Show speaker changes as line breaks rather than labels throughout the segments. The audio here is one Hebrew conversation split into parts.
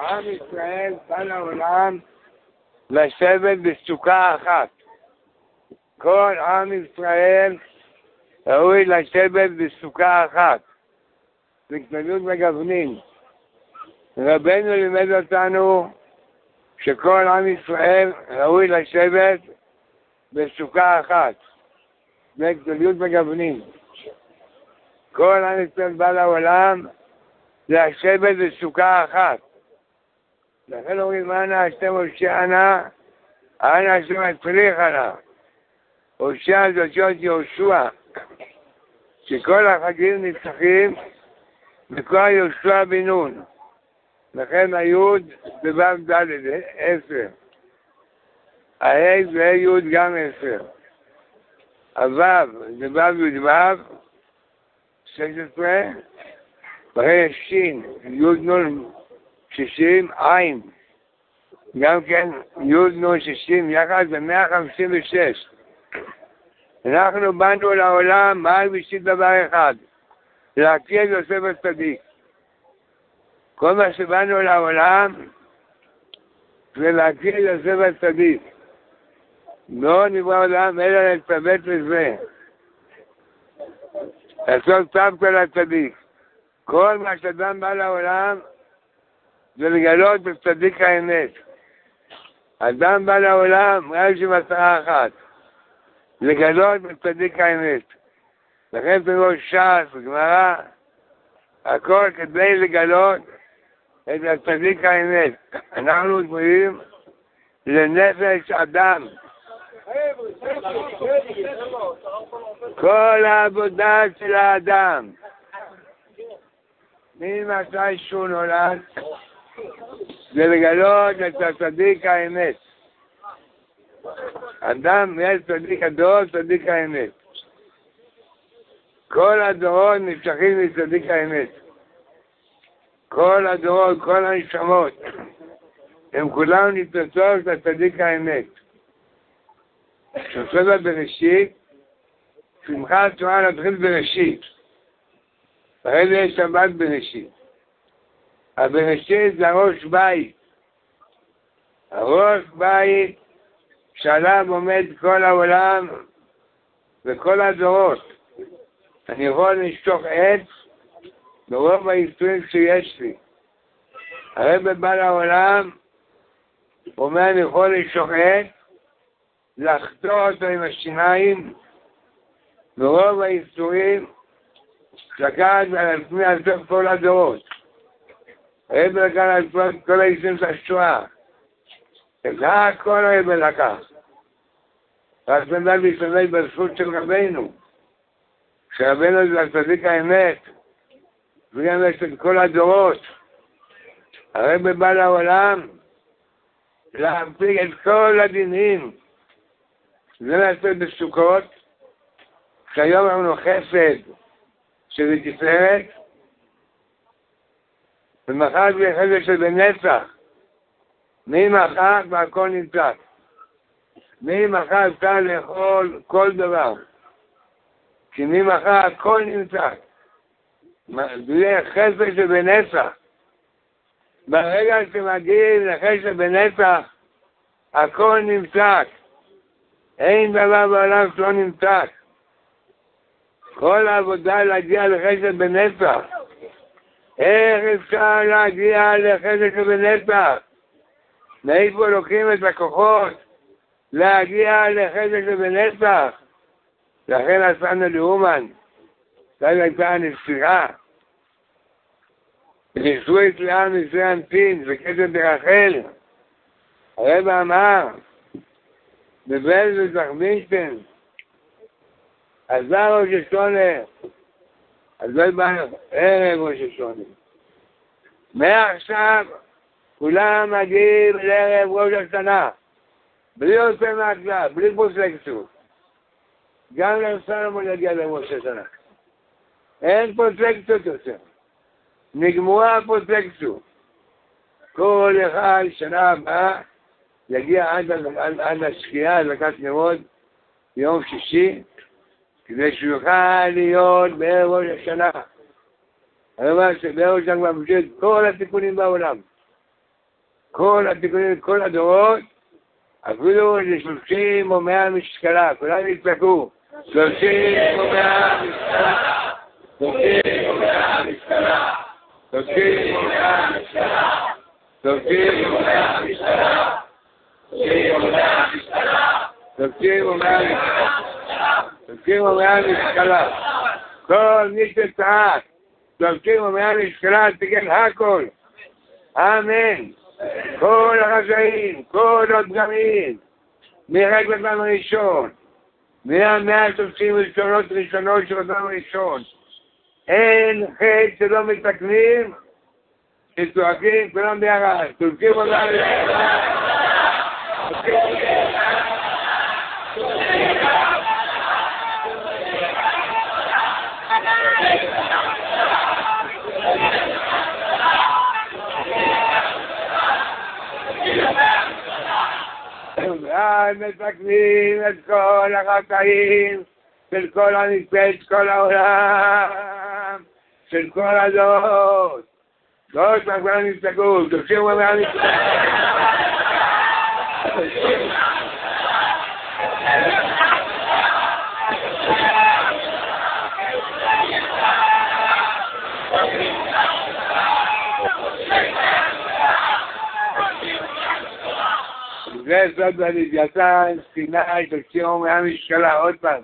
עם ישראל בא לעולם לשבת בסוכה אחת. כל עם ישראל ראוי לשבת בסוכה אחת, בכללות מגוונים. רבנו לימד אותנו שכל עם ישראל ראוי לשבת בסוכה אחת, בכללות מגוונים. כל עם ישראל בא לעולם לשבת בסוכה אחת. לכן אומרים, אנא השם הושיענה, אנא השם הצליחנה. הושע זה אותיות יהושע, שכל החגים נפתחים בכוח יהושע בן נון. לכן היוד ו' ד' עשר. הה' זה י' גם עשר. הו' זה ו' י' ו', שש עשרה, ואחרי ש', י' נ' שישים, עין. גם כן י' נ' שישים, יחד זה מאה חמישים ושש. אנחנו באנו לעולם מעל בשביל דבר אחד, להכיר את יוסף הצדיק. כל מה שבאנו לעולם זה להכיר את יוסף הצדיק. לא נברא עולם אלא להתלבט לזה. לעשות צוותא לצדיק. כל מה שאדם בא לעולם זה לגלות את צדיק האמת. אדם בא לעולם רק בשביל מטרה אחת, לגלות את צדיק האמת. לכן פירוש ש"ס, גמרא, הכל כדי לגלות את הצדיק האמת. אנחנו דמויים לנפש אדם. כל העבודה של האדם, ממתי שהוא נולד, זה לגלות את הצדיק האמת. אדם יש צדיק הדור, צדיק האמת. כל הדורות נמשכים מצדיק האמת. כל הדורות, כל הנשמות, הם כולם נתפסות לצדיק האמת. שסדר בראשית, שמחת תורה נתחיל בראשית. אחרי זה יש שבת בראשית. הבראשית זה הראש בית. הראש בית שעליו עומד כל העולם וכל הדורות. אני יכול לשטוח עץ ברוב האיסורים שיש לי. הרב בא לעולם, אומר, אני יכול לשטוח עץ, לחתור אותו עם השיניים, ברוב האיסורים, לקחת על עצמי על סוף כל הדורות. הרב לקח עצמו כל האיסורים של השואה. את הכל הרב לקח. רק נדע להשתמש בזכות של רבנו. שרבנו זה הצדיק האמת, וגם יש את כל הדורות. הרב בא לעולם להפיק את כל הדינים. זה לעשות בסוכות, שהיום אמרנו חסד, שזה תפארת, ומחר זה חסד של בנצח. ממחר והכל נמצא. ממחר אפשר לאכול כל דבר. כי ממחר הכל נמצא. זה חסד שבנצח. ברגע שמגיעים לחסד בנצח, הכל נמצא. אין דבר בעולם שלא נמצא. כל העבודה להגיע לחסד בנצח. איך אפשר להגיע לחסד שבנצח? מאיפה לוקחים את הכוחות להגיע לחסד שבנצח? לכן עשנו לאומן, זו הייתה הנסירה. וניסו את לעם ניסי אנפין וקטן ברחל. הרב אמר, בבלז וזכבינשטיין, עזר ראש השונה, אז לא בא ערב ראש השונה. מעכשיו כולם מגיעים לערב ראש השנה, בלי יוצא מהכלל, בלי פוסקסות. גם לסלומון יגיע לראש השנה. אין פוסקסות יותר. נגמרה הפוסקסות. כל אחד שנה הבאה יגיע עד, עד, עד השקיעה, הדלקת נרות, יום שישי, כדי שהוא יוכל להיות בערב ראש השנה. אומר שבערב השנה כבר מביא את כל התיקונים בעולם. כל התיקונים, כל הדורות, אפילו לשלושים או מאה משקלה, כולם יצעקו, שלושים או מאה משקלה, שלושים או מאה משקלה, שלושים או מאה משקלה, שלושים או מאה משקלה, שלושים או מאה משקלה, שלושים או מאה משקלה, שלושים או מאה משקלה, כל מי שצעק, שלושים או מאה משקלה, תיקן הכל, אמן. כל הרשעים, כל הפגמים, מרגע אדם ראשון, מהמאה שלושים ראשונות ראשונות של אדם ראשון, אין חטא שלא מתקנים, שצועקים כולם ביחד, צועקים אותם מתקנים את כל החטאים של כל של כל העולם, של כל הדורות. לא שם כולם נסתכלו, תקשיבו מה זה סוד בלוויתן, סיני, תקשיבו מהמשקלה, עוד פעם.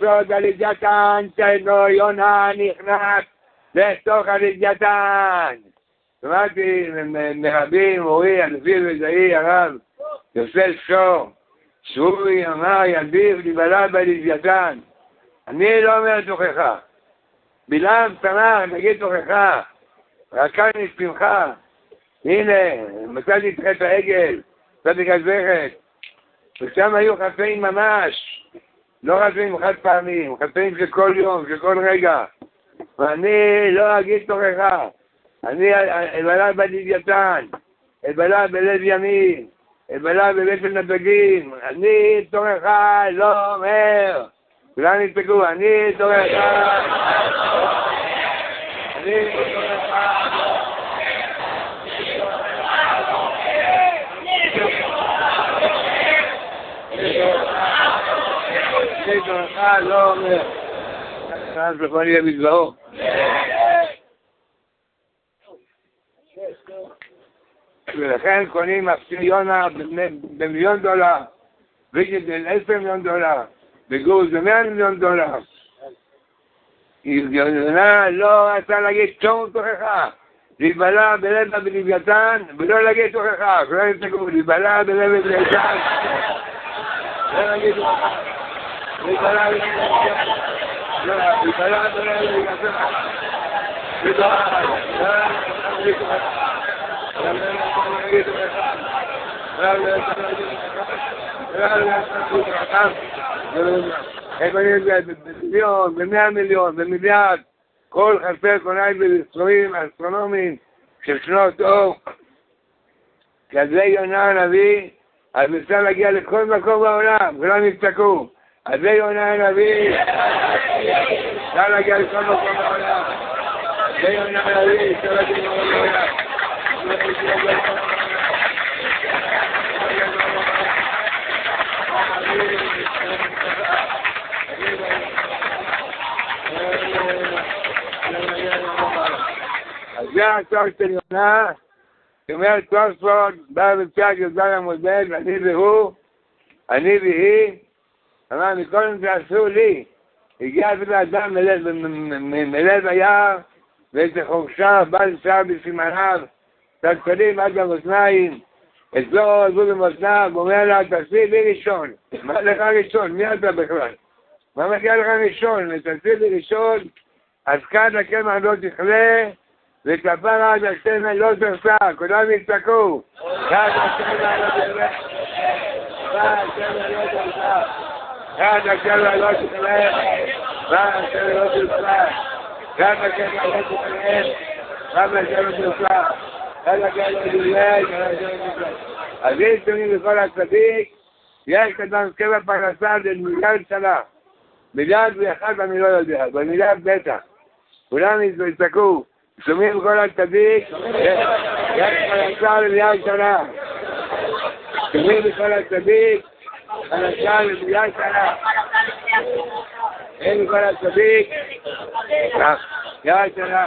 סוד הלוויתן, שאינו יונה נכנס לתוך הלוויתן. שמעתי מרבים, מורי, הנביא וזהי, הרב יוסף שור, שורי אמר ילדיו נבהלה בלוויתן. אני לא אומר תוכחה. בלעם שמח, נגיד תוכחה. רקן לשמחה. הנה, מצאתי את חטא העגל, מצאתי כזכת. ושם היו חטאים ממש. לא חטאים חד פעמים, חטאים של כל יום, של כל רגע. ואני לא אגיד תוכחה. אני אבלה בלוויתן, אבלה בלב ימין, אבלה בבית של נדגים, אני תורך לא אומר. כולם ידפקו, אני תורך אני תורך לא אומר. אז בכל יהיה ולכן קונים אפסי יונה במיליון דולר, ויג'ל עשר מיליון דולר, וגורס במאה מיליון דולר. יונה לא רצה להגיד שום תוכחה, להיבלע בלב בלוויתן ולא להגיד תוכחה, כולם יצטרכו, להיבלע בלב בלוויתן, לא להגיד תוכחה, להיבלע בלב בלוויתן, להיבלע בלב בלוויתן, איך אני יודע, במיליון, במאה מיליון, במיליארד, כל חסר קונאי בסכומים אסטרונומיים של שנות אור. כזה יונה הנביא, אז אפשר להגיע לכל מקום בעולם, כולם יצעקו. אז זה יונה הנביא, אפשר להגיע לכל מקום בעולם. זה יונה הנביא, אפשר להגיע לכל מקום בעולם. זה הצורך של יונה, שאומר תוספות, בא בפרק י"ז עמוד ב', ואני והוא, אני והיא, אמר מקודם אסור לי, הגיע אפילו אדם מלב היער, ואיזה חורשה בא לשר בסימניו, צלצלים עד למאזניים, אצלו עזבו במאזניו, אומר לה, תעשי לי ראשון. מה לך ראשון? מי אתה בכלל? מה מגיע לך ראשון? תעשי לי ראשון, אז כאן הקמח לא תכלה, וכפרה עד השמן לא תחסר, כולם יצעקו. כאן השמן לא תכלה, כאן השמן לא תחסר, כאן השמן לא תכלה, כאן השמן לא תחסר. גם השם יחד לפניהם, גם השם יחד גם השם יחד אז יש תמיד לכל הצדיק, יש אדם קבע פרנסה זה מיליארד שנה. מיליארד ואחד אני לא יודע, במיליארד בטח. כולם יצעקו, שומעים כל הצדיק, יש פרנסה למיליארד שנה. שומעים לכל הצדיק, פרנסה למיליארד שנה. אין לכל הצדיק, מיליארד שנה.